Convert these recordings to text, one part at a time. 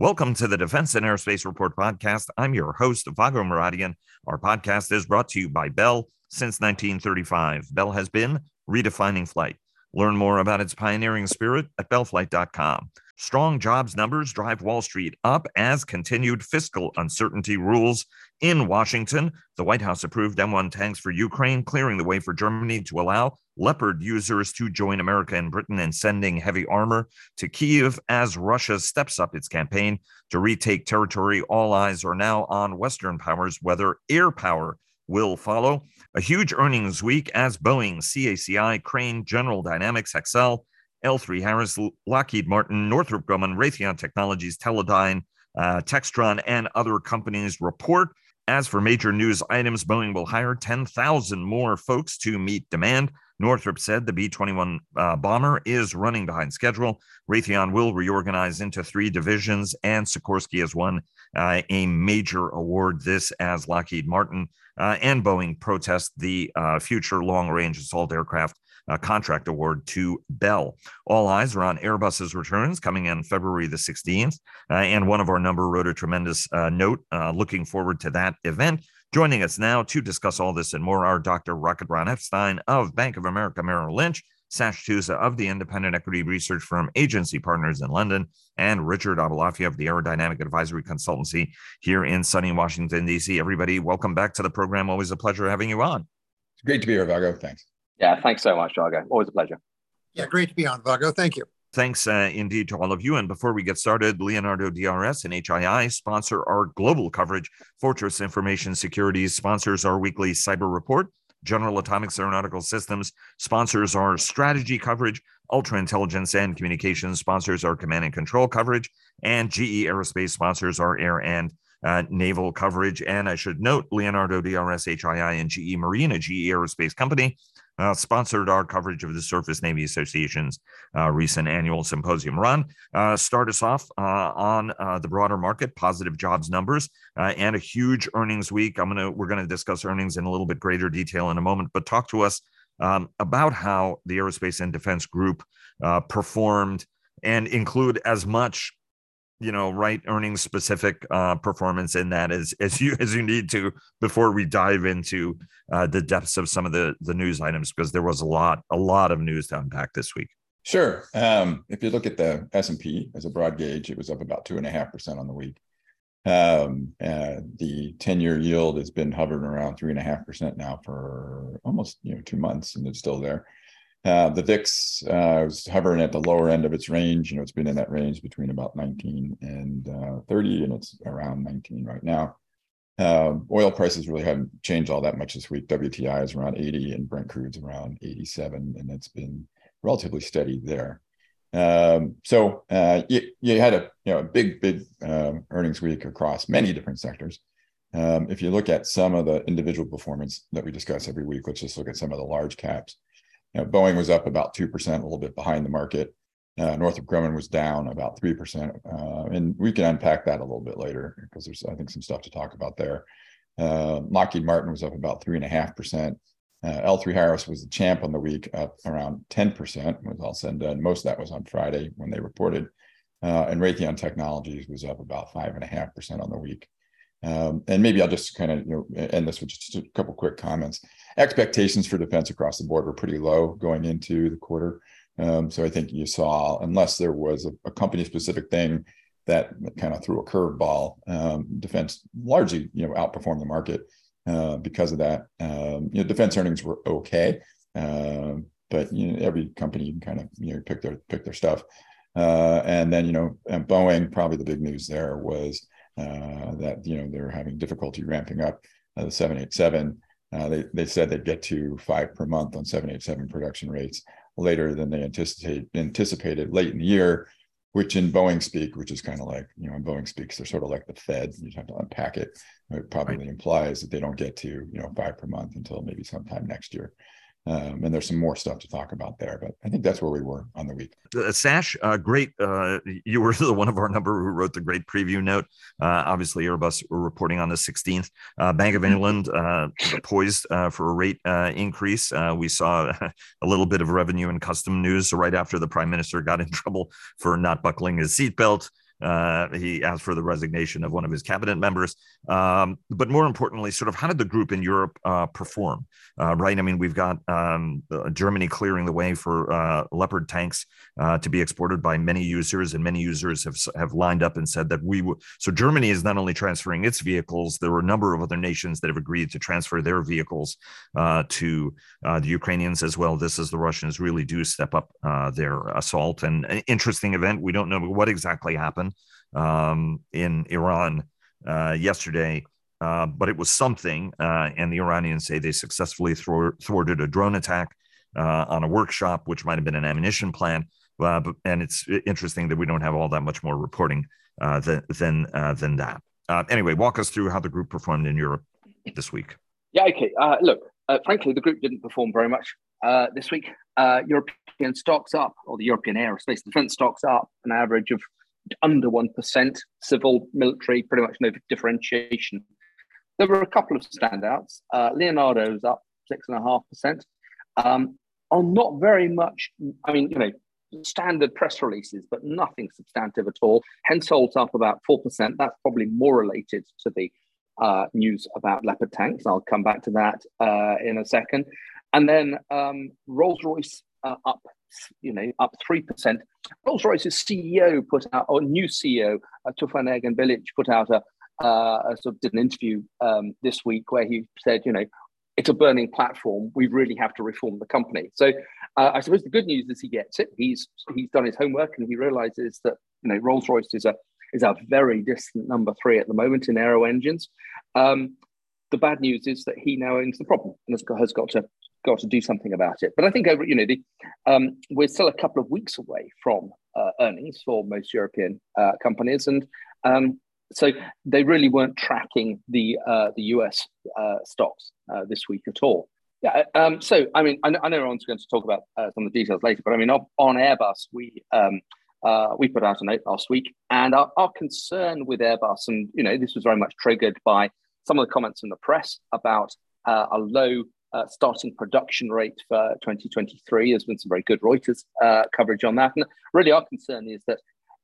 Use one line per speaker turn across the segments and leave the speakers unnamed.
Welcome to the Defense and Aerospace Report podcast. I'm your host, Vago Muradian. Our podcast is brought to you by Bell since 1935. Bell has been redefining flight. Learn more about its pioneering spirit at bellflight.com. Strong jobs numbers drive Wall Street up as continued fiscal uncertainty rules in Washington. The White House approved M1 tanks for Ukraine, clearing the way for Germany to allow Leopard users to join America and Britain in sending heavy armor to Kiev as Russia steps up its campaign to retake territory. All eyes are now on Western powers, whether air power will follow. A huge earnings week as Boeing, CACI, Crane, General Dynamics, Hexcel, L3 Harris, Lockheed Martin, Northrop Grumman, Raytheon Technologies, Teledyne, uh, Textron, and other companies report. As for major news items, Boeing will hire 10,000 more folks to meet demand. Northrop said the B 21 uh, bomber is running behind schedule. Raytheon will reorganize into three divisions, and Sikorsky has won uh, a major award. This as Lockheed Martin uh, and Boeing protest the uh, future long range assault aircraft uh, contract award to Bell. All eyes are on Airbus's returns coming in February the 16th. Uh, and one of our number wrote a tremendous uh, note uh, looking forward to that event. Joining us now to discuss all this and more are Dr. Rocket Ron Epstein of Bank of America Merrill Lynch, Sash Tusa of the independent equity research firm Agency Partners in London, and Richard Aboulafia of the Aerodynamic Advisory Consultancy here in sunny Washington, D.C. Everybody, welcome back to the program. Always a pleasure having you on.
It's great to be here, Vago. Thanks.
Yeah, thanks so much, Vago. Always a pleasure.
Yeah, great to be on, Vago. Thank you.
Thanks uh, indeed to all of you. And before we get started, Leonardo DRS and HII sponsor our global coverage. Fortress Information Securities sponsors our weekly cyber report. General Atomics Aeronautical Systems sponsors our strategy coverage. Ultra Intelligence and Communications sponsors our command and control coverage. And GE Aerospace sponsors our air and uh, naval coverage. And I should note Leonardo DRS, HII, and GE Marine, a GE Aerospace company, uh, sponsored our coverage of the Surface Navy Association's uh, recent annual symposium. Ron, uh, start us off uh, on uh, the broader market, positive jobs numbers, and a huge earnings week. I'm gonna we're gonna discuss earnings in a little bit greater detail in a moment, but talk to us um, about how the Aerospace and Defense Group performed and include as much you know right earnings specific uh, performance in that as as you as you need to before we dive into uh, the depths of some of the the news items because there was a lot a lot of news to unpack this week.
Sure. Um, if you look at the s&p as a broad gauge it was up about two and a half percent on the week. Um, uh, the 10 year yield has been hovering around three and a half percent now for almost you know two months and it's still there uh, the VIX uh, was hovering at the lower end of its range. You know, it's been in that range between about 19 and uh, 30, and it's around 19 right now. Uh, oil prices really haven't changed all that much this week. WTI is around 80, and Brent crude's around 87, and it's been relatively steady there. Um, so uh, you, you, had a you know a big big um, earnings week across many different sectors. Um, if you look at some of the individual performance that we discuss every week, let's just look at some of the large caps. You know, Boeing was up about 2%, a little bit behind the market. Uh, Northrop Grumman was down about 3%. Uh, and we can unpack that a little bit later because there's, I think, some stuff to talk about there. Uh, Lockheed Martin was up about 3.5%. Uh, L3 Harris was the champ on the week, up around 10%, was all said and done. Most of that was on Friday when they reported. Uh, and Raytheon Technologies was up about 5.5% on the week. Um, and maybe I'll just kind of you know end this with just a couple quick comments. Expectations for defense across the board were pretty low going into the quarter. Um, so I think you saw, unless there was a, a company specific thing that kind of threw a curveball, um, defense largely you know outperformed the market uh, because of that. Um, you know, defense earnings were okay, um, but you know every company you can kind of you know pick their pick their stuff. Uh, and then you know Boeing, probably the big news there was uh, that you know they're having difficulty ramping up uh, the 787. Uh, they they said they'd get to five per month on 787 production rates later than they anticipate anticipated late in the year, which in Boeing speak, which is kind of like you know in Boeing speaks, they're sort of like the Fed. You have to unpack it. It probably right. implies that they don't get to you know five per month until maybe sometime next year. Um, and there's some more stuff to talk about there, but I think that's where we were on the week.
Uh, Sash, uh, great. Uh, you were the one of our number who wrote the great preview note. Uh, obviously, Airbus were reporting on the 16th. Uh, Bank of mm-hmm. England uh, poised for a rate increase. we saw a little bit of revenue and custom news right after the prime minister got in trouble for not buckling his seatbelt. Uh, he asked for the resignation of one of his cabinet members. Um, but more importantly, sort of how did the group in Europe uh, perform? Uh, right. I mean, we've got um, Germany clearing the way for uh, Leopard tanks uh, to be exported by many users, and many users have have lined up and said that we. W- so Germany is not only transferring its vehicles. There were a number of other nations that have agreed to transfer their vehicles uh, to the Ukrainians as well. This is the Russians really do step up their assault. And an interesting event. We don't know what exactly happened um, in Iran uh, yesterday, uh, but it was something. Uh, and the Iranians say they successfully thwarted a drone attack uh, on a workshop, which might have been an ammunition plant. Uh, but, and it's interesting that we don't have all that much more reporting than than, than that. anyway, walk us through how the group performed in Europe this week.
Yeah, okay. look, frankly, the group didn't perform very much this week. European stocks up, or the European aerospace defense stocks up, an average of under 1%, civil, military, pretty much no differentiation. There were a couple of standouts. Uh, Leonardo's up 6.5%. Um, on not very much, I mean, you know, standard press releases, but nothing substantive at all. Hensoldt's up about 4%. That's probably more related to the uh, news about Leopard tanks. I'll come back to that uh, in a second. And then um, Rolls Royce uh, up you know, up 3%. Rolls Royce's CEO put out, or new CEO, uh, Tufan Erginbilgiç, put out a, uh, sort of did an interview um, this week where he said, you know, it's a burning platform. We really have to reform the company. So uh, I suppose the good news is he gets it. He's he's done his homework and he realizes that you know Rolls Royce is a is a very distant number three at the moment in aero engines. Um, the bad news is that he now owns the problem and has got to got to do something about it. But I think over, you know, the, um, we're still a couple of weeks away from uh, earnings for most European uh, companies, and um, so they really weren't tracking the uh, the US uh, stocks uh, this week at all. Yeah. Um, so I mean, I know, I know everyone's going to talk about uh, some of the details later, but I mean, on, Airbus, we. Um, we put out a note last week, and our, our concern with Airbus, and you know, this was very much triggered by some of the comments in the press about a low uh, starting production rate for 2023. There's been some very good Reuters uh, coverage on that. And really, our concern is that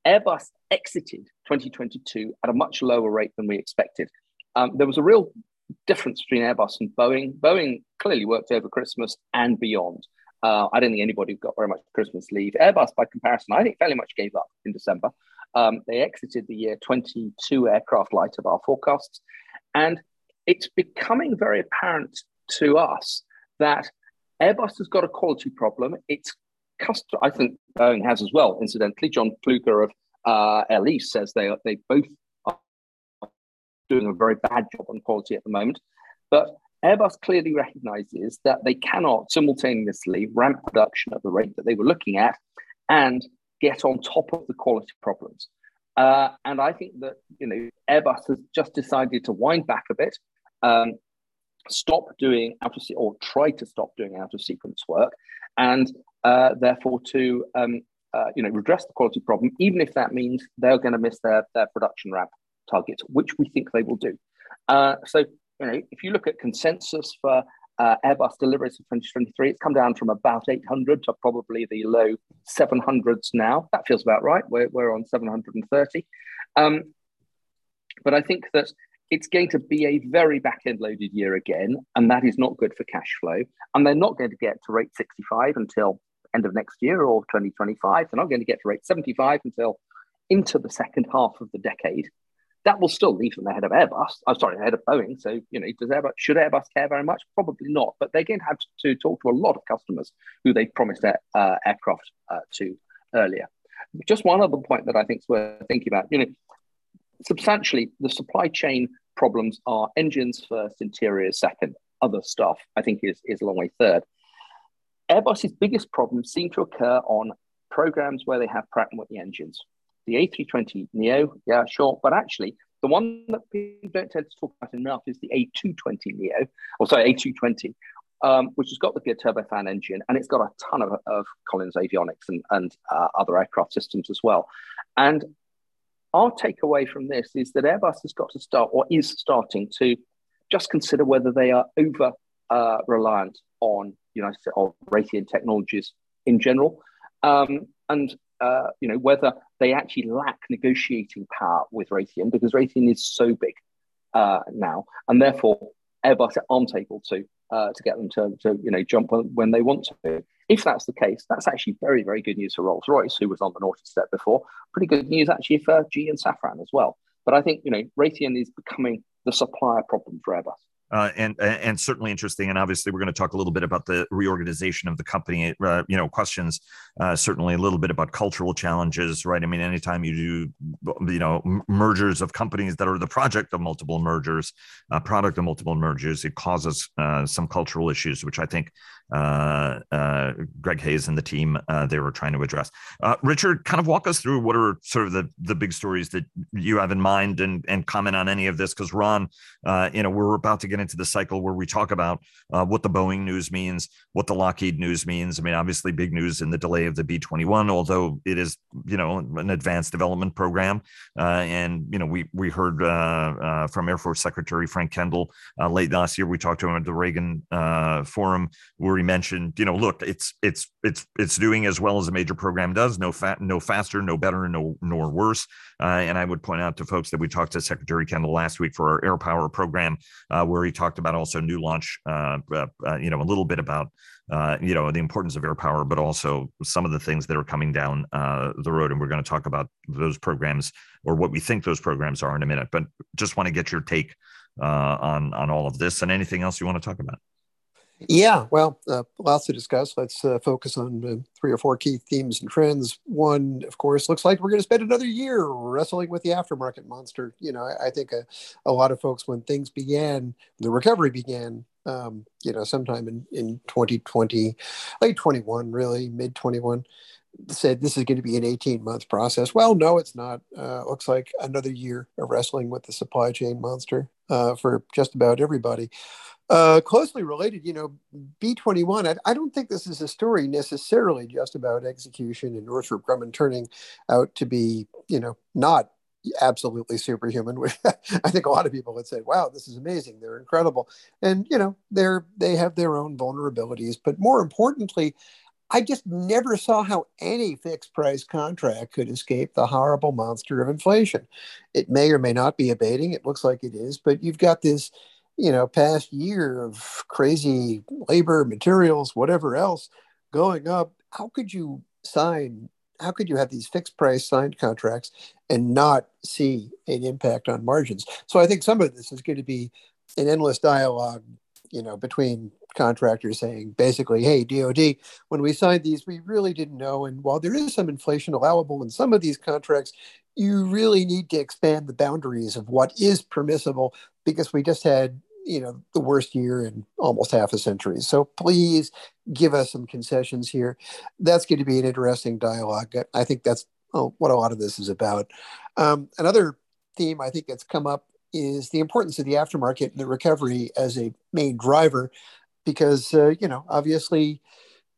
Airbus exited 2022 at a much lower rate than we expected. Um, there was a real difference between Airbus and Boeing. Boeing clearly worked over Christmas and beyond. Uh, I don't think anybody got very much Christmas leave. Airbus, by comparison, I think fairly much gave up in December. Um, they exited the year 22 aircraft light of our forecasts. And it's becoming very apparent to us that Airbus has got a quality problem. It's custom. I think Boeing has as well. Incidentally, John Plueger of uh, says they are, they both are doing a very bad job on quality at the moment. But Airbus clearly recognizes that they cannot simultaneously ramp production at the rate that they were looking at and get on top of the quality problems. Uh, and I think that you know Airbus has just decided to wind back a bit. Um, stop doing out of or try to stop doing out of sequence work, and uh, therefore to um, uh, you know redress the quality problem, even if that means they're going to miss their their production ramp targets, which we think they will do. Uh, so you know if you look at consensus for uh, Airbus deliveries for 2023, it's come down from about 800 to probably the low 700s now. That feels about right. We're, we're on 730. Um, but I think that it's going to be a very back end loaded year again, and that is not good for cash flow. And they're not going to get to rate 65 until end of next year or 2025. They're not going to get to rate 75 until into the second half of the decade. That will still leave them ahead of Airbus. I'm oh, sorry, ahead of Boeing. So, you know, does Airbus, should Airbus care very much? Probably not. But they're going to have to talk to a lot of customers who they promised their uh, aircraft uh, to earlier. Just one other point that I think is worth thinking about. You know, substantially, the supply chain problems are engines first, interiors second. Other stuff, I think, is, is a long way third. Airbus's biggest problems seem to occur on programs where they have Pratt & Whitney engines. The A320 Neo, yeah, sure, but actually, the one that people don't tend to talk about enough is the A220 Neo, or sorry, A220, um, which has got the geared turbofan engine and it's got a ton of, of Collins avionics and, and uh, other aircraft systems as well. And our takeaway from this is that Airbus has got to start, or is starting to, just consider whether they are over uh, reliant on United or Raytheon technologies in general, um, and uh, you know whether they actually lack negotiating power with Raytheon because Raytheon is so big uh, now, and therefore Airbus aren't able to uh, to get them to, to you know jump when they want to. If that's the case, that's actually very very good news for Rolls Royce, who was on the naughty step before. Pretty good news actually for G and Safran as well. But I think you know Raytheon is becoming the supplier problem for Airbus
uh, and and certainly interesting. And obviously, we're going to talk a little bit about the reorganization of the company. Uh, you know, questions uh, certainly a little bit about cultural challenges, right? I mean, anytime you do, you know, mergers of companies that are the project of multiple mergers, uh, product of multiple mergers, it causes uh, some cultural issues, which I think Greg Hayes and the team they were trying to address. Richard, kind of walk us through what are sort of the the big stories that you have in mind, and and comment on any of this because Ron, you know, we're about to get into the cycle where we talk about uh, what the Boeing news means, what the Lockheed news means. I mean, obviously, big news in the delay of the B 21, although it is, you know, an advanced development program. Uh, and, you know, we, we heard uh, uh from Air Force Secretary Frank Kendall uh, late last year. We talked to him at the Reagan uh, Forum where mentioned, you know, look, it's, it's, it's, it's doing as well as a major program does, no fat, no faster, no better, no, nor worse. and I would point out to folks that we talked to Secretary Kendall last week for our air power program, where he talked about also new launch, uh, uh, uh, you know, a little bit about, uh, you know, the importance of air power, but also some of the things that are coming down uh, the road. And we're going to talk about those programs or what we think those programs are in a minute. But just want to get your take uh, on on all of this and anything else you want to talk about.
Yeah, well, uh, lots to discuss. Let's uh, focus on uh, three or four key themes and trends. One, of course, looks like we're going to spend another year wrestling with the aftermarket monster. You know, I, I think a, a, lot of folks, when things began, the recovery began, um, you know, sometime in, in 2020, late 21, really, mid 21, said this is going to be an 18 month process. Well, no, it's not. Uh, looks like another year of wrestling with the supply chain monster uh, for just about everybody. Uh, closely related, you know, B21, I, I, don't think this is a story necessarily just about execution and Northrop Grumman turning out to be, you know, not absolutely superhuman. I think a lot of people would say, wow, this is amazing. They're incredible. And, you know, they're, they have their own vulnerabilities. But more importantly, I just never saw how any fixed price contract could escape the horrible monster of inflation. It may or may not be abating. It looks like it is, but you've got this you know past year of crazy labor materials whatever else going up how could you sign how could you have these fixed price signed contracts and not see an impact on margins? So i think some of this is going to be an endless dialogue you know between contractors saying basically hey dod when we signed these we really didn't know. And while there is some inflation allowable in some of these contracts you really need to expand the boundaries of what is permissible because we just had you know the worst year in almost half a century. So please give us some concessions here. That's going to be an interesting dialogue. I think that's oh, what a lot of this is about. Um, another theme i think that's come up is the importance of the aftermarket and the recovery as a main driver because uh, you know obviously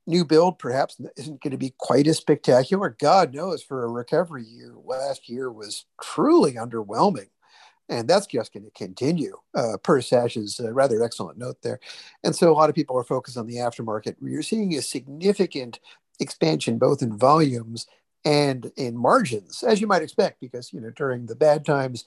new build perhaps isn't going to be quite as spectacular. God knows for a recovery year last year was truly underwhelming and that's just going to continue uh, per Sash's uh, rather excellent note there. And so a lot of people are focused on the aftermarket. You're seeing a significant expansion both in volumes and in margins, as you might expect, because you know during the bad times,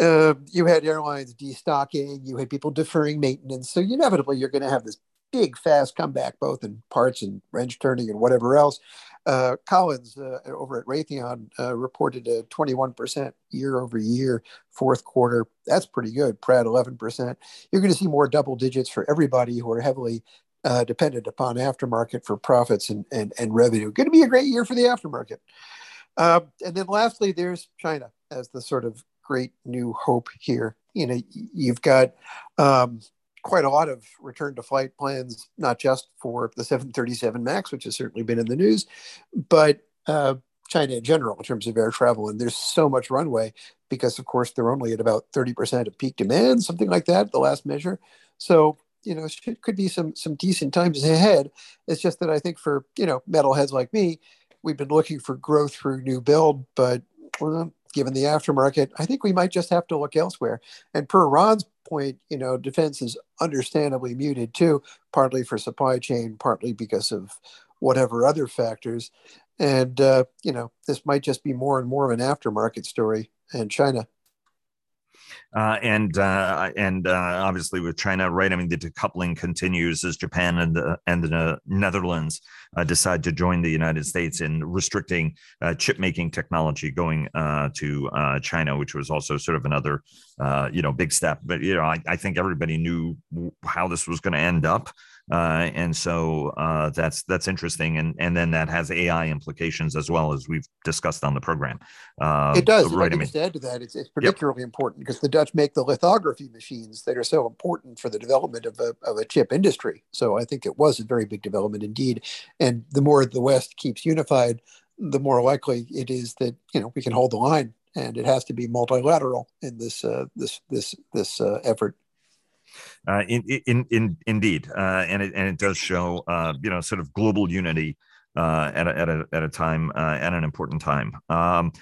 uh, you had airlines destocking, you had people deferring maintenance, so inevitably you're going to have this big fast comeback both in parts and wrench turning and whatever else uh, Collins uh, over at Raytheon uh, reported a 21% year over year fourth quarter. That's pretty good. Pratt 11%. You're going to see more double digits for everybody who are heavily uh, dependent upon aftermarket for profits and, and, and revenue. Going to be a great year for the aftermarket. Um, and then lastly, there's China as the sort of great new hope here. You know, you've got um, quite a lot of return to flight plans, not just for the 737 MAX, which has certainly been in the news, but uh, China in general in terms of air travel. And there's so much runway because, of course, they're only at about 30% of peak demand, something like that, the last measure. So, you know, it could be some some decent times ahead. It's just that I think for, you know, metalheads like me, we've been looking for growth through new build, but well, given the aftermarket, I think we might just have to look elsewhere. And per Ron's point, you know, defense is understandably muted too, partly for supply chain, partly because of whatever other factors. And, uh, you know, this might just be more and more of an aftermarket story in China.
Uh, and uh, and uh, obviously with China, right? I mean, the decoupling continues as Japan and the and the Netherlands uh, decide to join the United States in restricting uh, chip making technology going uh, to China, which was also sort of another you know big step. But you know, I, I think everybody knew how this was going to end up. Uh, and so uh, that's that's interesting, and and then that has AI implications as well as we've discussed on the program.
Uh, it does. Right. I mean, to add to that, it's, it's particularly yep. important because the Dutch make the lithography machines that are so important for the development of a, of a chip industry. So I think it was a very big development indeed. And the more the West keeps unified, the more likely it is that you know we can hold the line and it has to be multilateral in this uh, this this this uh, effort.
Uh, in, in, in, indeed, uh, and it and it does show, uh, you know, sort of global unity uh, at a, at a at a time at an important time. Um,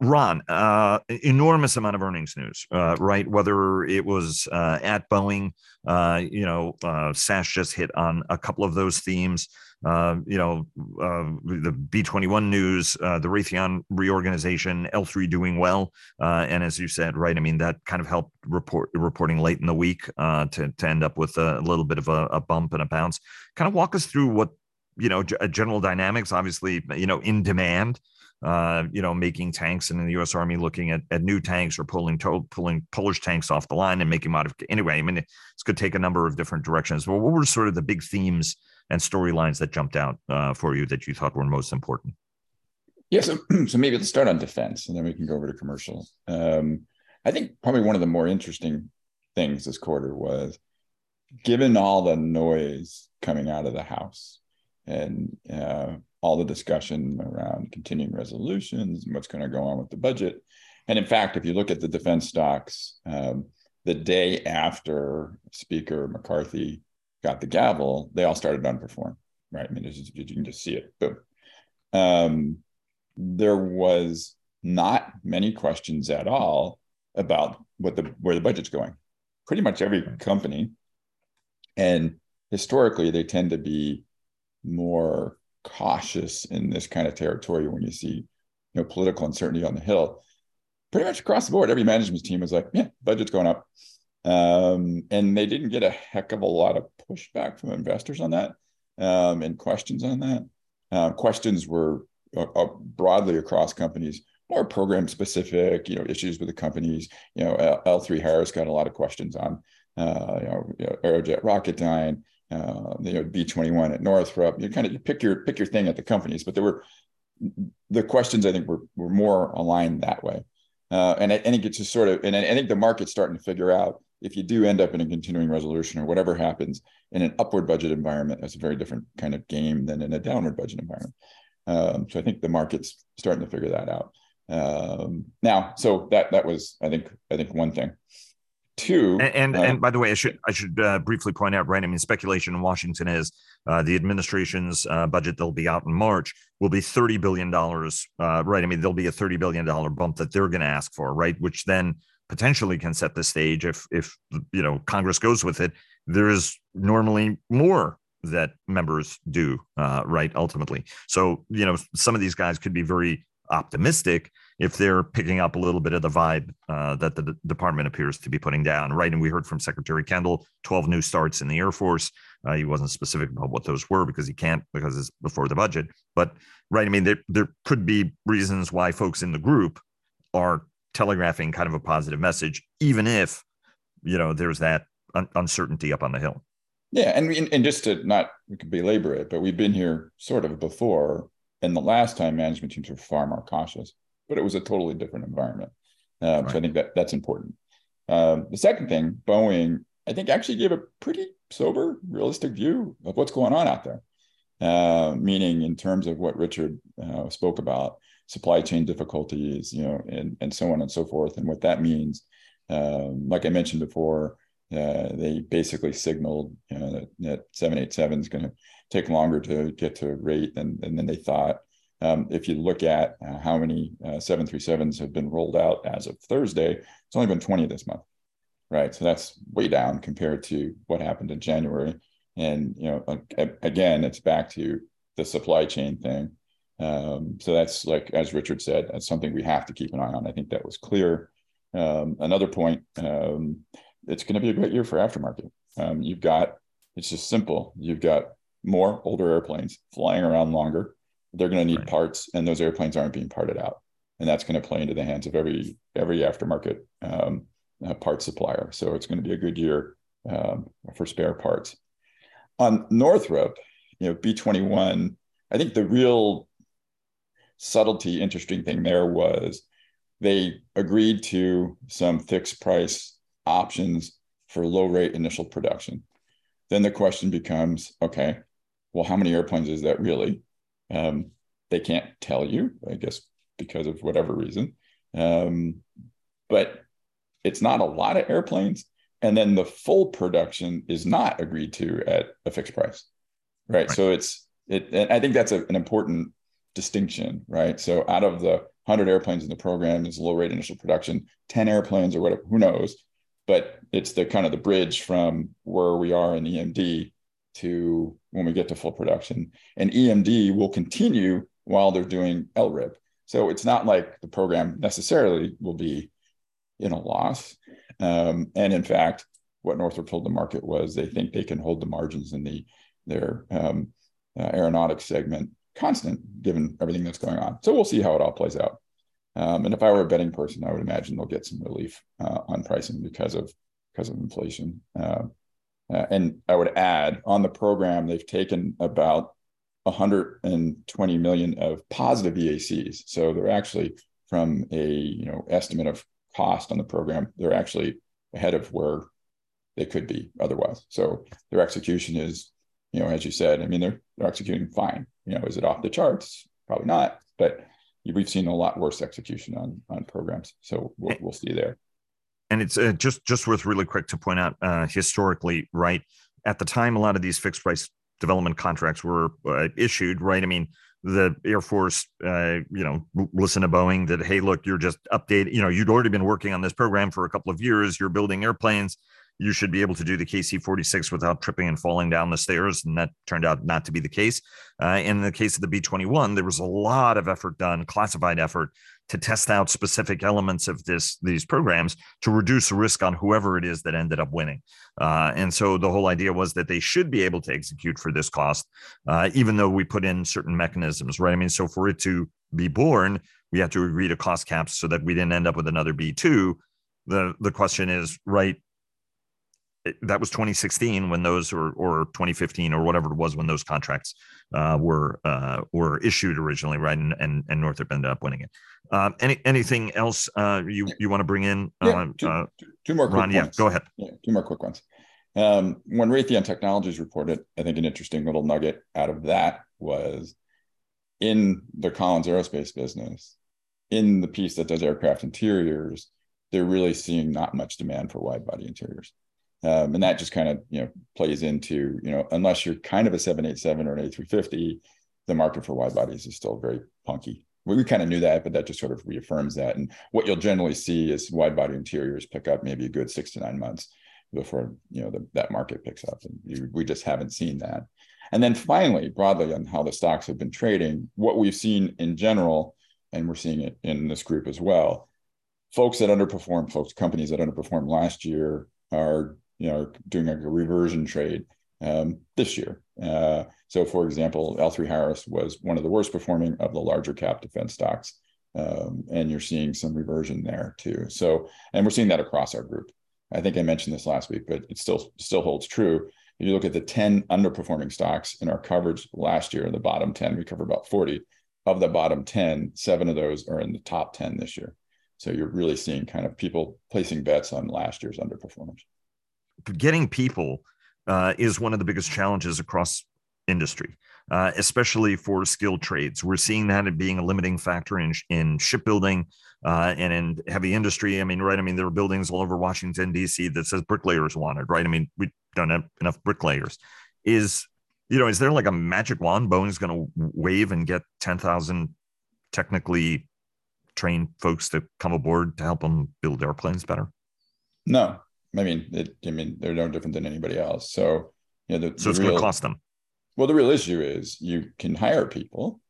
Ron, uh, enormous amount of earnings news, uh, right? Whether it was uh, at Boeing, uh, you know, uh, Sash just hit on a couple of those themes. Uh, you know, the B21 news, the Raytheon reorganization, L3 doing well, and as you said, right? I mean, that kind of helped report reporting late in the week to to end up with a, little bit of a, a bump and a bounce. Kind of walk us through what you know general dynamics. Obviously, you know, in demand uh, you know, making tanks and in the U.S. Army looking at, at new tanks or pulling to, pulling Polish tanks off the line and making modifications. Anyway, I mean, it's going to take a number of different directions. Well, what were sort of the big themes and storylines that jumped out uh, for you that you thought were most important?
Yeah, so, so maybe let's start on defense and then we can go over to commercial. Um, I think probably one of the more interesting things this quarter was given all the noise coming out of the House and uh, all the discussion around continuing resolutions and what's going to go on with the budget. And in fact, if you look at the defense stocks, um, the day after Speaker McCarthy got the gavel, they all started to underperform, right? I mean, you can just see it. Boom. Um, there was not many questions at all about what the where the budget's going. Pretty much every company, and historically, they tend to be more cautious in this kind of territory when you see you know political uncertainty on the hill. Pretty much across the board every management team was like yeah budget's going up. Um, and they didn't get a heck of a lot of pushback from investors on that um, and questions on that. Uh, questions were uh, uh, broadly across companies more program specific you know issues with the companies. You know l3 harris got a lot of questions on uh, you know, aerojet rocketdyne uh, you know B21 at Northrop. You kind of you pick your pick your thing at the companies, but there were the questions I think were were more aligned that way. Uh, and I, I, think it's just sort of, and I, I think the market's starting to figure out if you do end up in a continuing resolution or whatever happens in an upward budget environment, that's a very different kind of game than in a downward budget environment. Um, so I think the market's starting to figure that out. Um, now, so that that was I think I think one thing. Two,
and and, uh, and, by the way, I should I should uh, briefly point out, right? I mean, speculation in Washington is uh, the administration's uh, budget that'll be out in March will be thirty billion dollars, uh, right? I mean, there'll be a thirty billion dollar bump that they're going to ask for, right? Which then potentially can set the stage if if you know Congress goes with it. There is normally more that members do, uh, right? Ultimately, so you know, some of these guys could be very optimistic if they're picking up a little bit of the vibe uh, that the d- department appears to be putting down, right? And we heard from Secretary Kendall 12 new starts in the Air Force. Uh, he wasn't specific about what those were because he can't because it's before the budget. But right, I mean, there there could be reasons why folks in the group are telegraphing kind of a positive message, even if you know there's that un- uncertainty up on the hill.
Yeah, and and just to not belabor it, but we've been here sort of before, and the last time management teams were far more cautious but it was a totally different environment. Um, right. So I think that that's important. Um, the second thing, Boeing, I think actually gave a pretty sober, realistic view of what's going on out there. Uh, meaning in terms of what Richard uh, spoke about, supply chain difficulties, you know, and and so on and so forth, and what that means. Um, like I mentioned before, uh, they basically signaled you know, that, that 787 is going to take longer to get to rate than, than they thought. Um, if you look at uh, how many uh, 737s have been rolled out as of Thursday, it's only been 20 this month, right? So that's way down compared to what happened in January. And you know, again, it's back to the supply chain thing. Um, so that's like as Richard said, that's something we have to keep an eye on. I think that was clear. Um, another point, um, it's going to be a great year for aftermarket. Um, you've got it's just simple. You've got more older airplanes flying around longer. They're going to need right. parts, and those airplanes aren't being parted out, and that's going to play into the hands of every every aftermarket um, uh, part supplier. So it's going to be a good year um, for spare parts. On Northrop, you know, B21, I think the real subtlety, interesting thing there was they agreed to some fixed price options for low rate initial production. Then the question becomes okay, well, how many airplanes is that really? Um, they can't tell you, I guess, because of whatever reason. Um, but it's not a lot of airplanes. And then the full production is not agreed to at a fixed price. Right. right. So it's, it, and I think that's a, an important distinction, right? So out of the 100 airplanes in the program is low rate initial production, 10 airplanes or whatever, who knows? But it's the kind of the bridge from where we are in EMD to when we get to full production. And EMD will continue while they're doing LRIP. So it's not like the program necessarily will be in a loss. Um, and in fact, what Northrop told the market was they think they can hold the margins in the their um, uh, aeronautics segment constant given everything that's going on. So we'll see how it all plays out. Um, and if I were a betting person, I would imagine they'll get some relief uh, on pricing because of because of inflation. Uh, uh, and I would add on the program, they've taken about 120 million of positive EACs. So they're actually from a you know estimate of cost on the program, they're actually ahead of where they could be otherwise. So their execution is, you know, as you said, I mean, they're they're executing fine. You know, is it off the charts? Probably not, but we've seen a lot worse execution on on programs. So we'll we'll see there.
And it's uh, just just worth really quick to point out uh, historically, right? At the time, a lot of these fixed price development contracts were uh, issued, right? I mean, the Air Force, uh, you know, listen to Boeing that, hey, look, you're just updating, you know, you'd already been working on this program for a couple of years. You're building airplanes. You should be able to do the KC 46 without tripping and falling down the stairs. And that turned out not to be the case. Uh, in the case of the B 21, there was a lot of effort done, classified effort to test out specific elements of this these programs to reduce risk on whoever it is that ended up winning. Uh, and so the whole idea was that they should be able to execute for this cost, uh, even though we put in certain mechanisms, right? I mean, so for it to be born, we had to agree to cost caps so that we didn't end up with another B two. The the question is, right? That was 2016 when those or or 2015 or whatever it was when those contracts uh, were uh, were issued originally, right? And and, and Northrop ended up winning it. Um, any anything else uh, you you want to bring in?
Yeah, uh, two, uh, two, two, more.
Ron, yeah, go ahead.
Yeah, two more quick ones. Um, when Raytheon Technologies reported, I think an interesting little nugget out of that was in the Collins Aerospace business, in the piece that does aircraft interiors, they're really seeing not much demand for wide body interiors. Um, and that just kind of you know plays into you know unless you're kind of a 787 or an A350, the market for wide bodies is still very punky. We, we kind of knew that, but that just sort of reaffirms that. And what you'll generally see is wide body interiors pick up maybe a good six to nine months before you know the, that market picks up, and you, we just haven't seen that. And then finally, broadly on how the stocks have been trading, what we've seen in general, and we're seeing it in this group as well, folks that underperformed, folks, companies that underperformed last year are you know, doing like a reversion trade um, this year. Uh, so, for example, L3 Harris was one of the worst performing of the larger cap defense stocks. Um, and you're seeing some reversion there too. So, and we're seeing that across our group. I think I mentioned this last week, but it still still holds true. If you look at the 10 underperforming stocks in our coverage last year, the bottom 10, we cover about 40. Of the bottom 10, seven of those are in the top 10 this year. So you're really seeing kind of people placing bets on last year's underperformers
getting people uh, is one of the biggest challenges across industry, uh, especially for skilled trades. We're seeing that it being a limiting factor in in shipbuilding uh, and in heavy industry. I mean, right? I mean, there are buildings all over Washington D.C. that says bricklayers wanted, right? I mean, we don't have enough bricklayers. Is you know, is there like a magic wand Boeing's going to wave and get ten thousand technically trained folks to come aboard to help them build airplanes better?
No, I mean, it, I mean, they're no different than anybody else. So, you know, the,
so it's going to cost them.
Well, the real issue is you can hire people,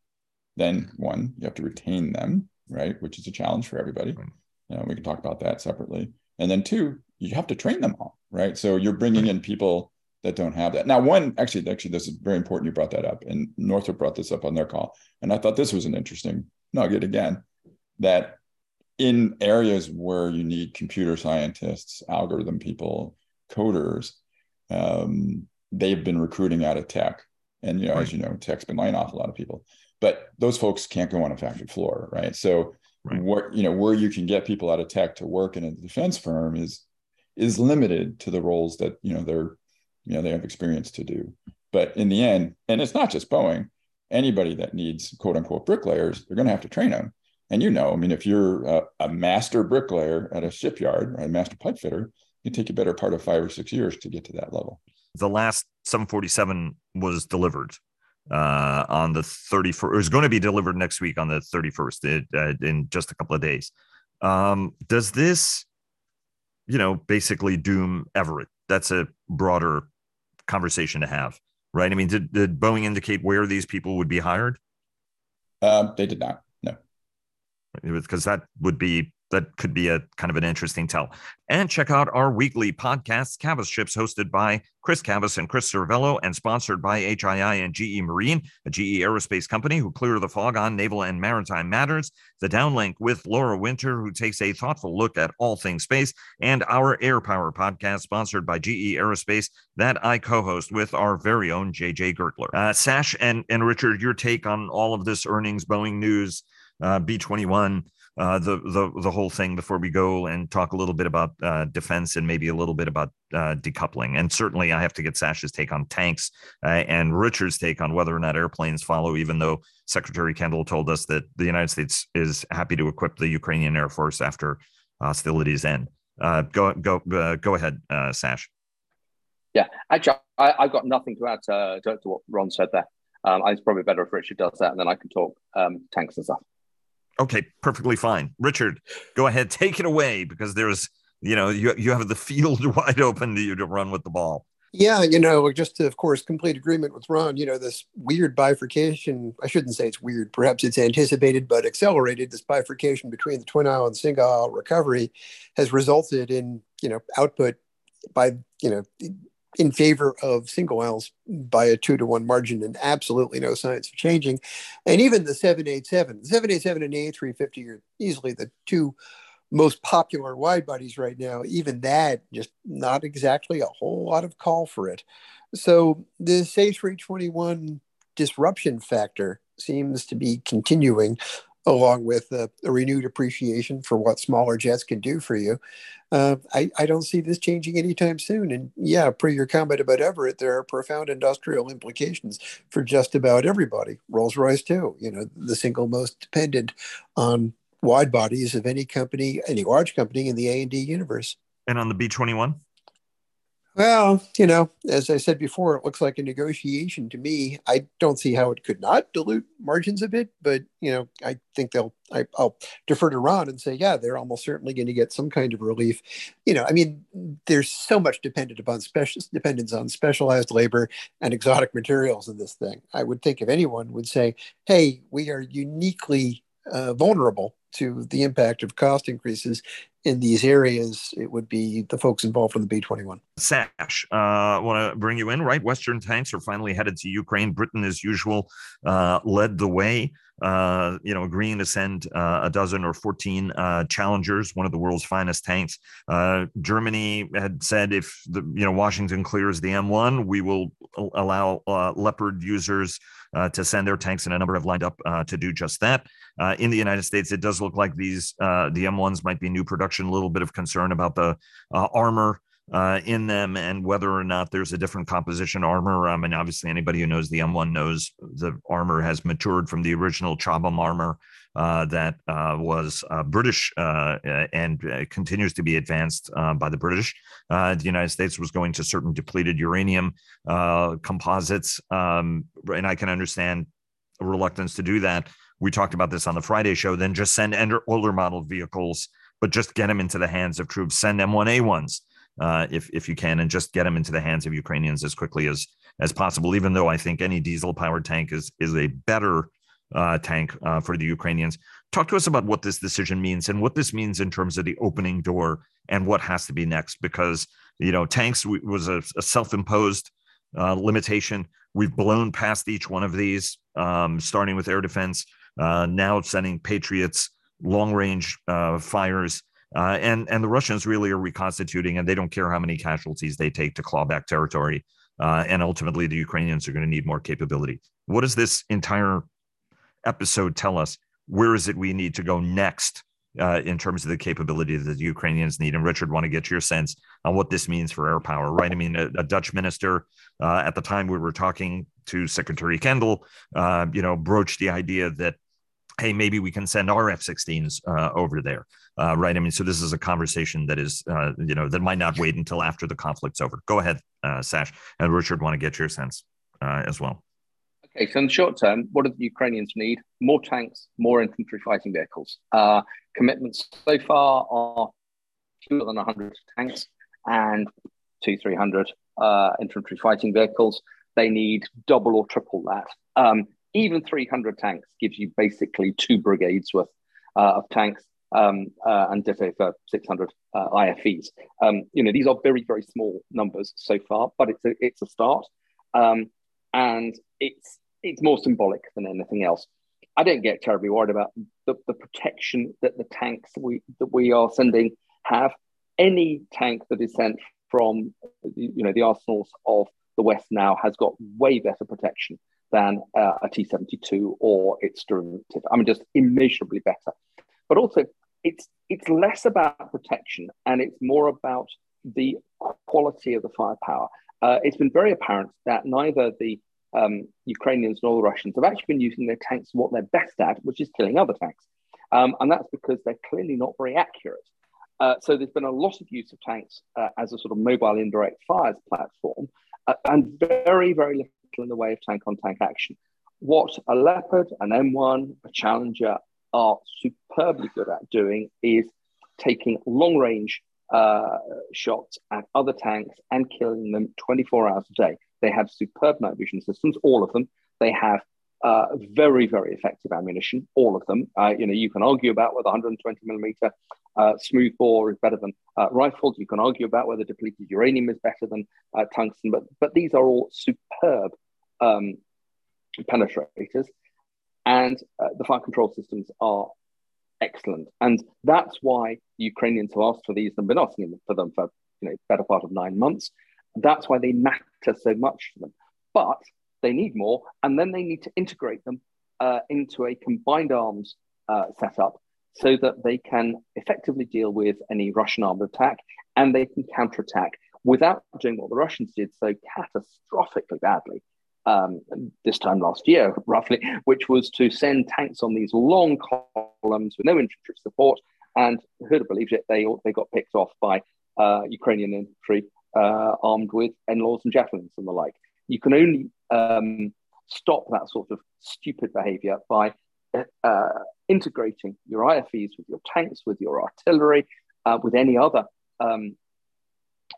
then one, you have to retain them, right? Which is a challenge for everybody. Right. Uh, we can talk about that separately. And then two, you have to train them all, right? So you're bringing in people that don't have that. Now, one actually, actually, this is very important. You brought that up, and Northrop brought this up on their call, and I thought this was an interesting nugget again. That in areas where you need computer scientists, algorithm people, coders, um, they've been recruiting out of tech, and you know, right. as you know, tech's been laying off a lot of people. But those folks can't go on a factory floor, right? So, right. what you know, where you can get people out of tech to work in a defense firm is is limited to the roles that you know they're you know they have experience to do but in the end and it's not just boeing anybody that needs quote unquote bricklayers they're going to have to train them and you know i mean if you're a, a master bricklayer at a shipyard or a master pipe fitter it take a better part of five or six years to get to that level
the last 747 was delivered uh, on the 31st. It was going to be delivered next week on the 31st it, uh, in just a couple of days. Um, does this, you know, basically doom Everett? That's a broader conversation to have, right? I mean, did, did Boeing indicate where these people would be hired?
Um, they did not.
Because that would be that could be a kind of an interesting tell. And check out our weekly podcast, Cavas Ships, hosted by Chris Cavas and Chris Servello, and sponsored by HII and GE Marine, a GE aerospace company who clear the fog on naval and maritime matters. The Downlink with Laura Winter, who takes a thoughtful look at all things space, and our Air Power podcast, sponsored by GE Aerospace, that I co-host with our very own JJ Gertler. Uh, Sash and and Richard, your take on all of this earnings, Boeing news, uh, B twenty one uh, the the the whole thing before we go and talk a little bit about uh, defense and maybe a little bit about uh, decoupling. And certainly, I have to get Sash's take on tanks and Richard's take on whether or not airplanes follow. Even though Secretary Kendall told us that the United States is happy to equip the Ukrainian Air Force after hostilities end. Go go go ahead, Sash.
Yeah, actually, I, have got nothing to add to, to, to, what Ron said there. Um, it's probably better if Richard does that, and then I can talk um, tanks and stuff.
Okay, perfectly fine. Richard, go ahead, take it away because there's, you know, you you have the field wide open to you to run with the ball.
Yeah, you know, just to, of course, complete agreement with Ron, you know, this weird bifurcation, I shouldn't say it's weird, perhaps it's anticipated, but accelerated. This bifurcation between the twin aisle and single aisle recovery has resulted in, you know, output by, you know, in favor of single aisles by a two to one margin and absolutely no signs of changing. And even the 787, the 787 and the A350 are easily the two most popular wide bodies right now. Even that, just not exactly a whole lot of call for it. So this A321 disruption factor seems to be continuing along with a, a, renewed appreciation for what smaller jets can do for you. Uh, I, I, don't see this changing anytime soon. And yeah, per your comment about Everett, there are profound industrial implications for just about everybody. Rolls Royce, too, you know, the single most dependent on wide bodies of any company, any large company in the A and D universe.
And on the B 21?
Well, you know, as I said before, it looks like a negotiation to me. I don't see how it could not dilute margins a bit, but you know, I think they'll. I, will defer to Ron and say, yeah, they're almost certainly going to get some kind of relief. You know, I mean, there's so much dependent upon special dependence on specialized labor and exotic materials in this thing. I would think if anyone would say, hey, we are uniquely uh, vulnerable to the impact of cost increases in these areas, it would be the folks involved in the B 21.
Sash, uh, want to bring you in, right? Western tanks are finally headed to Ukraine. Britain, as usual, uh, led the way. Uh, you know, agreeing to send uh, a dozen or 14 uh, Challengers, one of the world's finest tanks. Uh, Germany had said if the you know Washington clears the M1, we will allow uh, Leopard users uh, to send their tanks, and a number have lined up to do just that. in the United States, it does look like these the M1s might be new production. A little bit of concern about the armor uh, in them and whether or not there's a different composition armor. I mean, obviously, anybody who knows the M1 knows the armor has matured from the original Chobham armor uh, that uh, was uh, British uh, and uh, continues to be advanced by the British. the United States was going to certain depleted uranium composites, um, and I can understand a reluctance to do that. We talked about this on the Friday show. Then just send older model vehicles, but just get them into the hands of troops. Send M1A1s uh, if if you can, and just get them into the hands of Ukrainians as quickly as as possible. Even though I think any diesel powered tank is is a better uh, tank uh, for the Ukrainians. Talk to us about what this decision means and what this means in terms of the opening door and what has to be next, because you know tanks was a, a self-imposed uh, limitation. We've blown past each one of these, um, starting with air defense, uh, now sending Patriots long-range uh, fires. Uh, and and the Russians really are reconstituting, and they don't care how many casualties they take to claw back territory. and ultimately, the Ukrainians are going to need more capability. What does this entire episode tell us where is it we need to go next uh, in terms of the capability that the Ukrainians need. And Richard, want to get your sense on what this means for air power, right? I mean, a, a Dutch minister uh, at the time we were talking to Secretary Kendall, uh, you know, broached the idea that, hey, maybe we can send our F-16s uh, over there, uh, right? I mean, so this is a conversation that is, uh, you know, that might not wait until after the conflict's over. Go ahead, Sash, and Richard, want to get your sense as well.
Okay, so in the short term, what do the Ukrainians need? More tanks, more infantry fighting vehicles. Uh, commitments so far are fewer than 100 tanks and two, 300 uh, infantry fighting vehicles. They need double or triple that. Um, even 300 tanks gives you basically two brigades worth uh, of tanks. Um, uh, and ditto for 600 uh, IFVs. Um, you know, these are very, very small numbers so far, but it's a, it's a start. Um, and it's it's more symbolic than anything else. I don't get terribly worried about the, the protection that the tanks we that we are sending have. Any tank that is sent from you know the arsenals of the West now has got way better protection than uh, a T72 or its derivative. I mean, just immeasurably better. But also, it's it's less about protection and it's more about the quality of the firepower. Uh, it's been very apparent that neither the um, Ukrainians nor the Russians have actually been using their tanks what they're best at, which is killing other tanks. Um, and that's because they're clearly not very accurate. Uh, so there's been a lot of use of tanks uh, as a sort of mobile indirect fires platform, uh, and very, very little in the way of tank on tank action. What a Leopard, an M1, a Challenger are superbly good at doing is taking long range uh, shots at other tanks and killing them 24 hours a day. They have superb night vision systems, all of them. They have uh, very, very effective ammunition, all of them. Uh, you know, you can argue about whether 120 millimeter uh, smooth bore is better than uh, rifles. You can argue about whether depleted uranium is better than uh, tungsten, but but these are all superb um, penetrators, and uh, the fire control systems are excellent. And that's why Ukrainians have asked for these and been asking for them for you know better part of nine months. That's why they matter so much to them. But they need more, and then they need to integrate them uh, into a combined arms uh, setup so that they can effectively deal with any Russian armed attack and they can counterattack without doing what the Russians did so catastrophically badly um, this time last year, roughly, which was to send tanks on these long columns with no infantry support. And who'd believed it? They, they got picked off by uh, Ukrainian infantry uh, armed with NLAWs and javelins and the like. You can only um, stop that sort of stupid behavior by uh, integrating your IFVs with your tanks, with your artillery, uh, with any other um,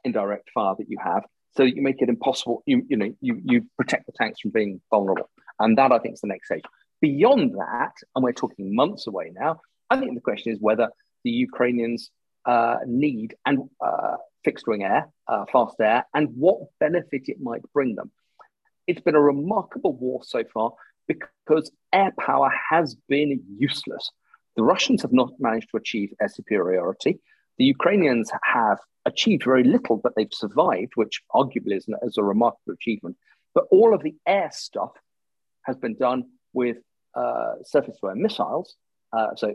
indirect fire that you have, so you make it impossible. You you know you you protect the tanks from being vulnerable, and that I think is the next stage. Beyond that, and we're talking months away now. I think the question is whether the Ukrainians uh, need and uh, fixed wing air, uh, fast air, and what benefit it might bring them. It's been a remarkable war so far because air power has been useless. The Russians have not managed to achieve air superiority. The Ukrainians have achieved very little, but they've survived, which arguably is, is a remarkable achievement. But all of the air stuff has been done with uh, surface-to-air missiles, uh, so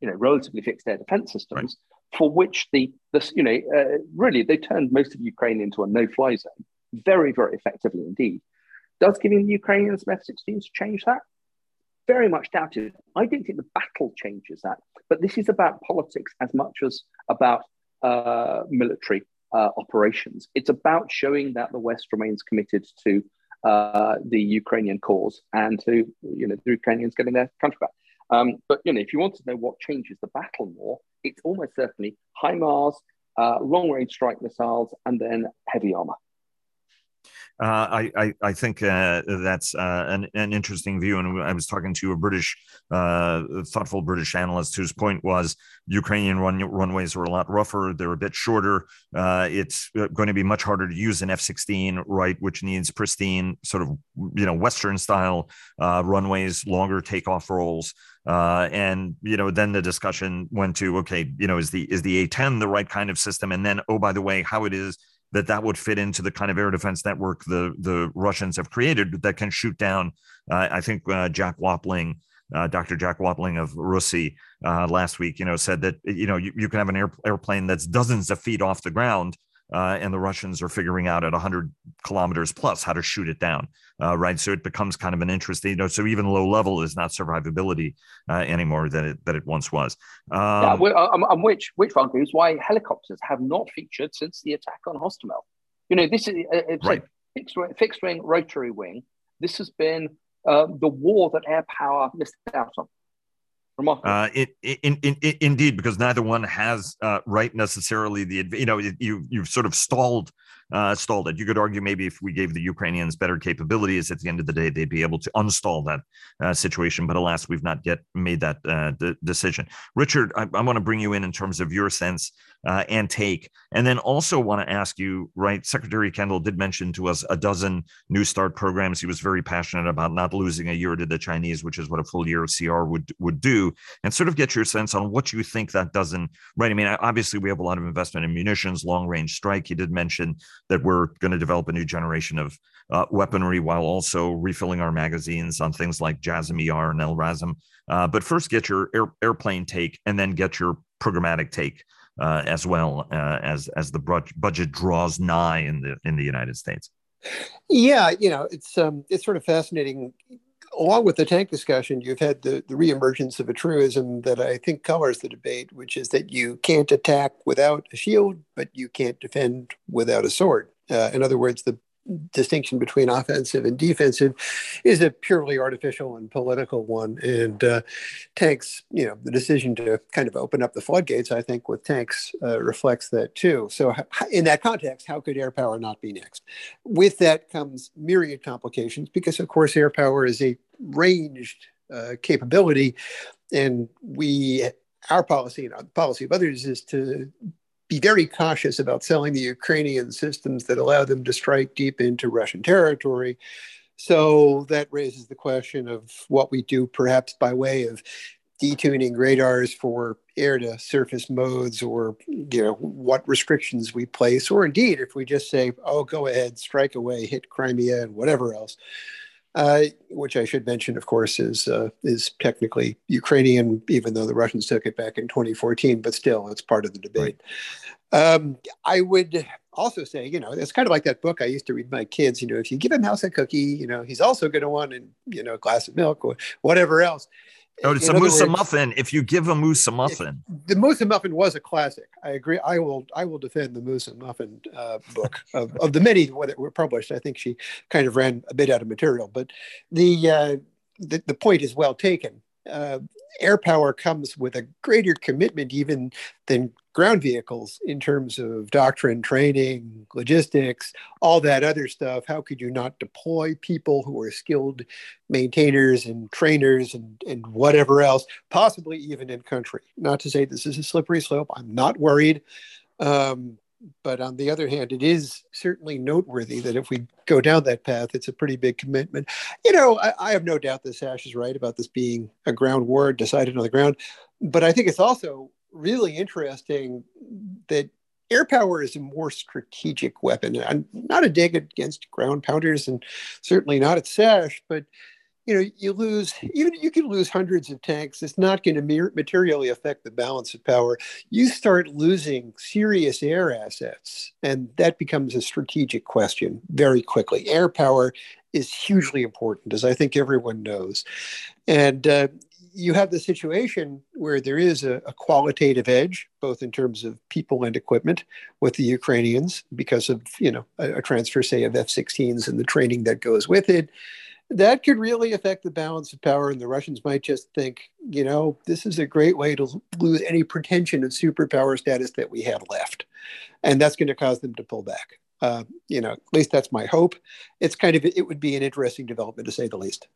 you know relatively fixed air defense systems, right. for which the this you know uh, really they turned most of Ukraine into a no-fly zone, very very effectively indeed. Does giving the Ukrainians F-16s change that? Very much doubted. I don't think the battle changes that, but this is about politics as much as about uh, military uh, operations. It's about showing that the West remains committed to uh, the Ukrainian cause and to you know the Ukrainians getting their country back. Um, but you know, if you want to know what changes the battle more, it's almost certainly HIMARS, uh, long-range strike missiles, and then heavy armor.
Uh, I, I, I think uh, that's uh, an, an interesting view, and I was talking to a British, thoughtful British analyst whose point was Ukrainian run, runways are a lot rougher; they're a bit shorter. It's going to be much harder to use an F-16, right, which needs pristine, sort of you know Western style runways, longer takeoff rolls. Uh, and you know, then the discussion went to okay, you know, is the is the A10 the right kind of system? And then, oh, by the way, how it is that that would fit into the kind of air defense network the the Russians have created that can shoot down. Uh, I think uh, Jack Watling, uh, Dr. Jack Watling of RUSI uh, last week, you know, said that you know you, you can have an air, airplane that's dozens of feet off the ground uh, and the Russians are figuring out at 100 kilometers plus how to shoot it down, uh, right? So it becomes kind of an interesting, you know, so even low level is not survivability uh, anymore than it, that it once was.
Um, yeah, well, um, um, which, which is why helicopters have not featured since the attack on Hostomel. You know, this is uh, it's right. fixed, fixed wing, rotary wing. This has been uh, the war that air power missed out on.
Uh, it, in, in, in, indeed, because neither one has uh, right necessarily the you know you you've sort of stalled uh, stalled it. You could argue maybe if we gave the Ukrainians better capabilities, at the end of the day, they'd be able to unstall that uh, situation. But alas, we've not yet made that uh, d- decision. Richard, I, I want to bring you in in terms of your sense uh, and take, and then also want to ask you. Right, Secretary Kendall did mention to us a dozen New START programs. He was very passionate about not losing a year to the Chinese, which is what a full year of CR would would do, and sort of get your sense on what you think that doesn't. Right, I mean, obviously we have a lot of investment in munitions, long range strike. He did mention that we're going to develop a new generation of uh, weaponry while also refilling our magazines on things like JASSM ER and LRASM. Uh, but first, get your air, airplane take, and then get your programmatic take uh, as well uh, as as the budget draws nigh in the in the United States.
Yeah, you know, it's um, it's sort of fascinating along with the tank discussion, you've had the, the reemergence of a truism that I think colors the debate, which is that you can't attack without a shield, but you can't defend without a sword. Uh, in other words, the distinction between offensive and defensive is a purely artificial and political one. And uh, tanks, you know, the decision to kind of open up the floodgates, I think, with tanks uh, reflects that too. So, in that context, how could air power not be next? With that comes myriad complications because, of course, air power is a ranged uh, capability, and we our policy and the policy of others is to be very cautious about selling the Ukrainian systems that allow them to strike deep into Russian territory. So that raises the question of what we do, perhaps by way of detuning radars for air to surface modes or you know what restrictions we place or indeed if we just say oh go ahead strike away hit crimea and whatever else uh, which I should mention, of course, is uh, is technically Ukrainian, even though the Russians took it back in 2014. But still, it's part of the debate. Right. Um, I would also say, you know, it's kind of like that book I used to read my kids. You know, if you give him house a cookie, you know, he's also going to want, and you know, a glass of milk or whatever else.
Oh, it's in a Moose a muffin. If you give a Moose a muffin,
the Moose a muffin was a classic. I agree. I will. I will defend the Moose a muffin uh, book of, of the many that were published. I think she kind of ran a bit out of material, but the uh, the, the point is well taken. Uh, air power comes with a greater commitment even than ground vehicles in terms of doctrine, training, logistics, all that other stuff. How could you not deploy people who are skilled maintainers and trainers and, and whatever else, possibly even in country? Not to say this is a slippery slope. I'm not worried. Um, but on the other hand, it is certainly noteworthy that if we go down that path, it's a pretty big commitment. You know, I, I have no doubt that Sash is right about this being a ground war decided on the ground, but I think it's also really interesting that air power is a more strategic weapon. I'm not a dig against ground pounders, and certainly not at Sash, but you know, you lose even you can lose hundreds of tanks. It's not going to materially affect the balance of power. You start losing serious air assets, and that becomes a strategic question very quickly. Air power is hugely important, as I think everyone knows, and uh, you have the situation where there is a, a, qualitative edge, both in terms of people and equipment, with the Ukrainians because of you know a, a transfer, say, of F-16s and the training that goes with it. That could really affect the balance of power, and the Russians might just think, you know, this is a great way to lose any pretension of superpower status that we have left, and that's going to cause them to pull back. Uh, you know, at least that's my hope. It's kind of it would be an interesting development to say the least.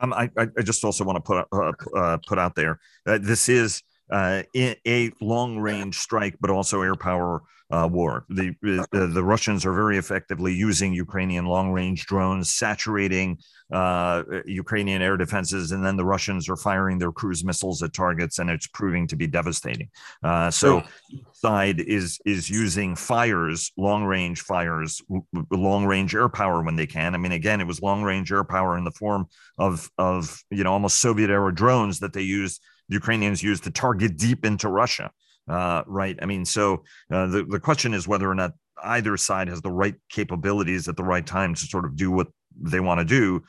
Um, I, I just also want to put uh, uh, put out there that this is uh, a long range strike, but also air power uh, war. The, the, the Russians are very effectively using Ukrainian long range drones, saturating uh, Ukrainian air defenses, and then the Russians are firing their cruise missiles at targets, and it's proving to be devastating. Uh, so, side is is using fires, long range fires, long range air power when they can. I mean, again, it was long range air power in the form of of you know almost Soviet era drones that they used the Ukrainians used to target deep into Russia. Uh, right. I mean, so uh, the, the question is whether or not either side has the right capabilities at the right time to sort of do what they want to do.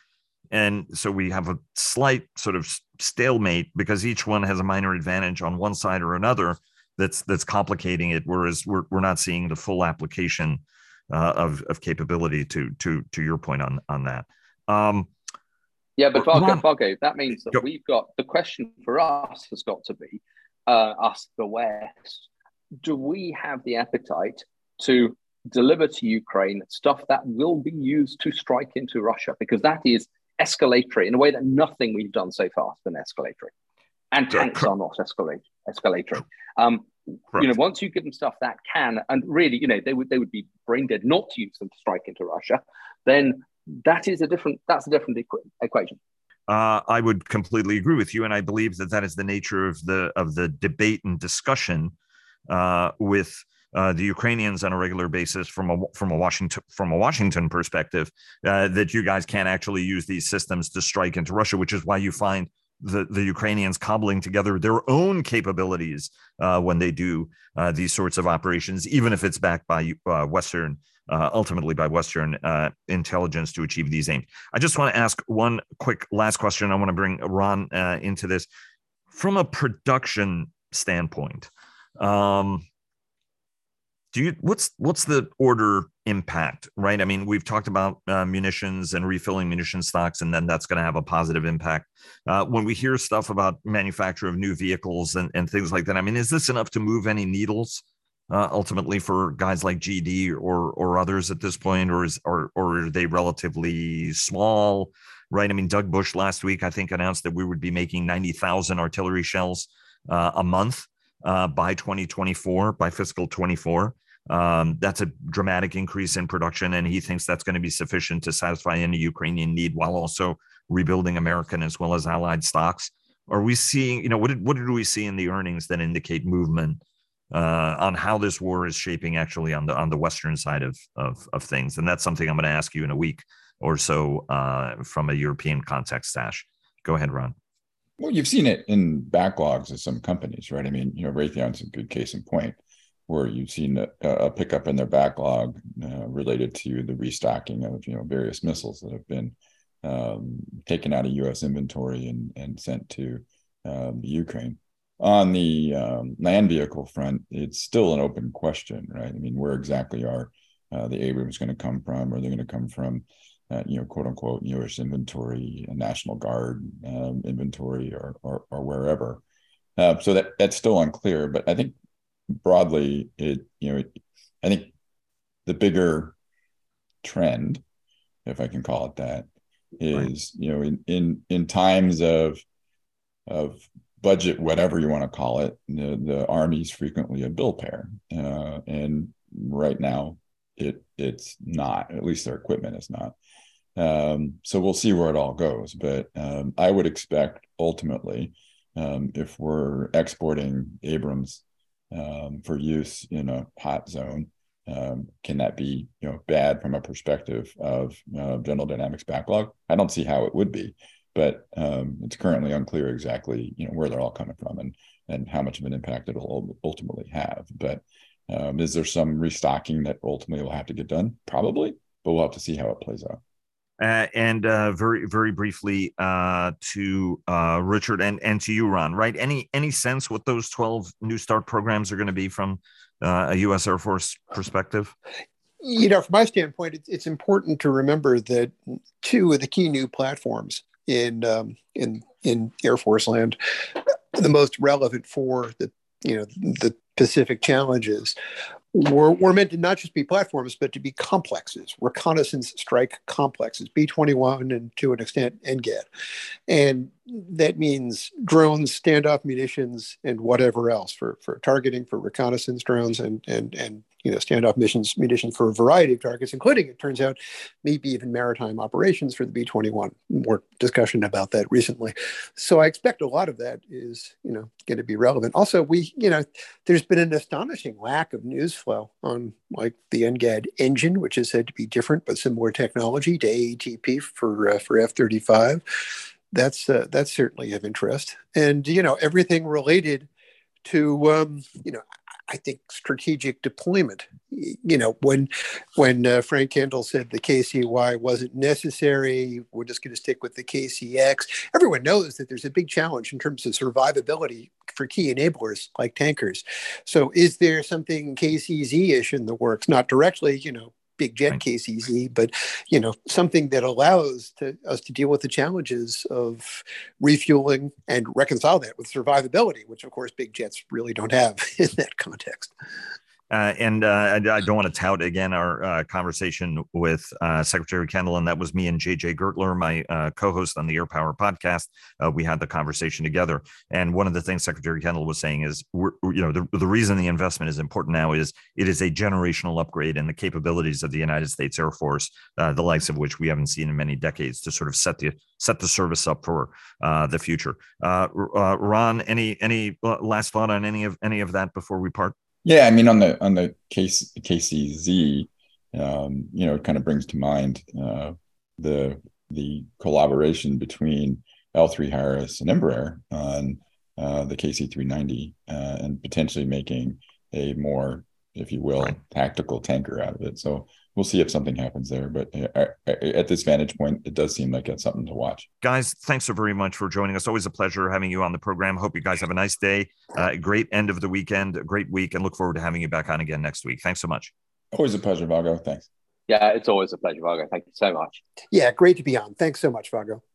And so we have a slight sort of stalemate because each one has a minor advantage on one side or another that's that's complicating it, whereas we're, we're not seeing the full application uh, of, of capability to to to your point on on that. Um,
yeah, but Vago, Vago, that means that Go. we've got the question for us has got to be uh, us, the West. Do we have the appetite to deliver to Ukraine stuff that will be used to strike into Russia? Because that is escalatory in a way that nothing we've done so far has been escalatory. And tanks are not escalate, escalatory. Um, you know, once you give them stuff that can, and really, you know, they would they would be brain dead not to use them to strike into Russia, then that is a different that's a different equ- equation
uh, I would completely agree with you, and I believe that that is the nature of the of the debate and discussion uh, with uh, the Ukrainians on a regular basis from a from a Washington from a Washington perspective. Uh, that you guys can't actually use these systems to strike into Russia, which is why you find the, the Ukrainians cobbling together their own capabilities uh, when they do uh, these sorts of operations, even if it's backed by uh, Western, uh, ultimately by Western uh, intelligence to achieve these aims. I just want to ask one quick last question. I want to bring Ron uh, into this from a production standpoint. Um, do you what's what's the order impact right i mean we've talked about uh, munitions and refilling munition stocks and then that's going to have a positive impact uh, when we hear stuff about manufacture of new vehicles and, and things like that i mean is this enough to move any needles uh, ultimately for guys like gd or or others at this point or is or, or are they relatively small right i mean doug bush last week i think announced that we would be making 90000 artillery shells uh, a month uh, by 2024, by fiscal 24. Um, that's a dramatic increase in production, and he thinks that's going to be sufficient to satisfy any Ukrainian need while also rebuilding American as well as allied stocks. Are we seeing, you know, what did, what did we see in the earnings that indicate movement uh, on how this war is shaping actually on the on the western side of of, of things? And that's something I'm going to ask you in a week or so uh, from a European context, Sash. Go ahead, Ron.
Well, you've seen it in backlogs of some companies, right? I mean, you know, Raytheon's a good case in point, where you've seen a, a pickup in their backlog uh, related to the restocking of you know various missiles that have been um, taken out of U.S. inventory and and sent to um, Ukraine. On the um, land vehicle front, it's still an open question, right? I mean, where exactly are uh, the Abrams going to come from? Are they going to come from uh, you know, quote unquote, U.S. inventory, National Guard um, inventory, or, or, or wherever. Uh, so that that's still unclear. But I think broadly, it you know, it, I think the bigger trend, if I can call it that, is right. you know, in in in times of of budget, whatever you want to call it, the, the army's frequently a bill payer, uh, and right now it it's not. At least their equipment is not. Um, so we'll see where it all goes. But um, I would expect ultimately, um, if we're exporting Abrams um, for use in a hot zone, um, can that be you know bad from a perspective of uh, General Dynamics backlog? I don't see how it would be, but um, it's currently unclear exactly you know where they're all coming from and and how much of an impact it'll ultimately have. But is there some restocking that ultimately will have to get done? Probably, but we'll have to see how it plays out.
Uh, and uh, very very briefly uh, to uh, Richard and and to you, Ron. Right? Any any sense what those twelve New START programs are going to be from uh, a U.S. Air Force perspective?
You know, from my standpoint, it's, it's important to remember that two of the key new platforms in um, in in Air Force land, the most relevant for the you know the Pacific challenges were, were meant to not just be platforms, but to be complexes, reconnaissance strike complexes, B 21 and to an extent NGAD. And that means drones, standoff munitions, and whatever else for, for targeting, for reconnaissance drones, and, and, and you know, standoff missions, munitions for a variety of targets, including, it turns out, maybe even maritime operations for the B 21. More discussion about that recently. So I expect a lot of that is, you know, going to be relevant. Also, we, you know, there's been an astonishing lack of news flow on like the NGAD engine, which is said to be different but similar technology to AETP for uh, for F 35. That's uh, that's certainly of interest, and you know everything related to um, you know I think strategic deployment. You know, when when uh, Frank Kendall said the KCY wasn't necessary, we're just going to stick with the KCX. Everyone knows that there's a big challenge in terms of survivability for key enablers like tankers. So, is there something KCZ-ish in the works? Not directly, you know, big jet right. easy, but you know something that allows to, us to deal with the challenges of refueling and reconcile that with survivability, which of course big jets really don't have in that context.
Uh, and uh, I, I, don't want to tout again our uh, conversation with uh, Secretary Kendall, and that was me and JJ Gertler, my uh, co-host on the Air Power podcast. Uh, we had the conversation together, and one of the things Secretary Kendall was saying is, you know, the, the reason the investment is important now is it is a generational upgrade in the capabilities of the United States Air Force, the likes of which we haven't seen in many decades, to sort of set the set the service up for the future. Ron, any any last thought on any of any of that before we part?
Yeah, I mean on the on the case KCZ, um, you know, it kind of brings to mind uh, the the collaboration between L3 Harris and Embraer on uh, the KC390 uh, and potentially making a more, if you will, right. tactical tanker out of it. So we'll see if something happens there. But at this vantage point, it does seem like it's something to watch.
Guys, thanks so very much for joining us. Always a pleasure having you on the program. Hope you guys have a nice day, uh, great end of the weekend, a great week, and look forward to having you back on again next week. Thanks so much.
Always a pleasure, Vago. Thanks.
Yeah, it's always a pleasure, Vago. Thank you so much.
Yeah, great to be on. Thanks so much, Vago.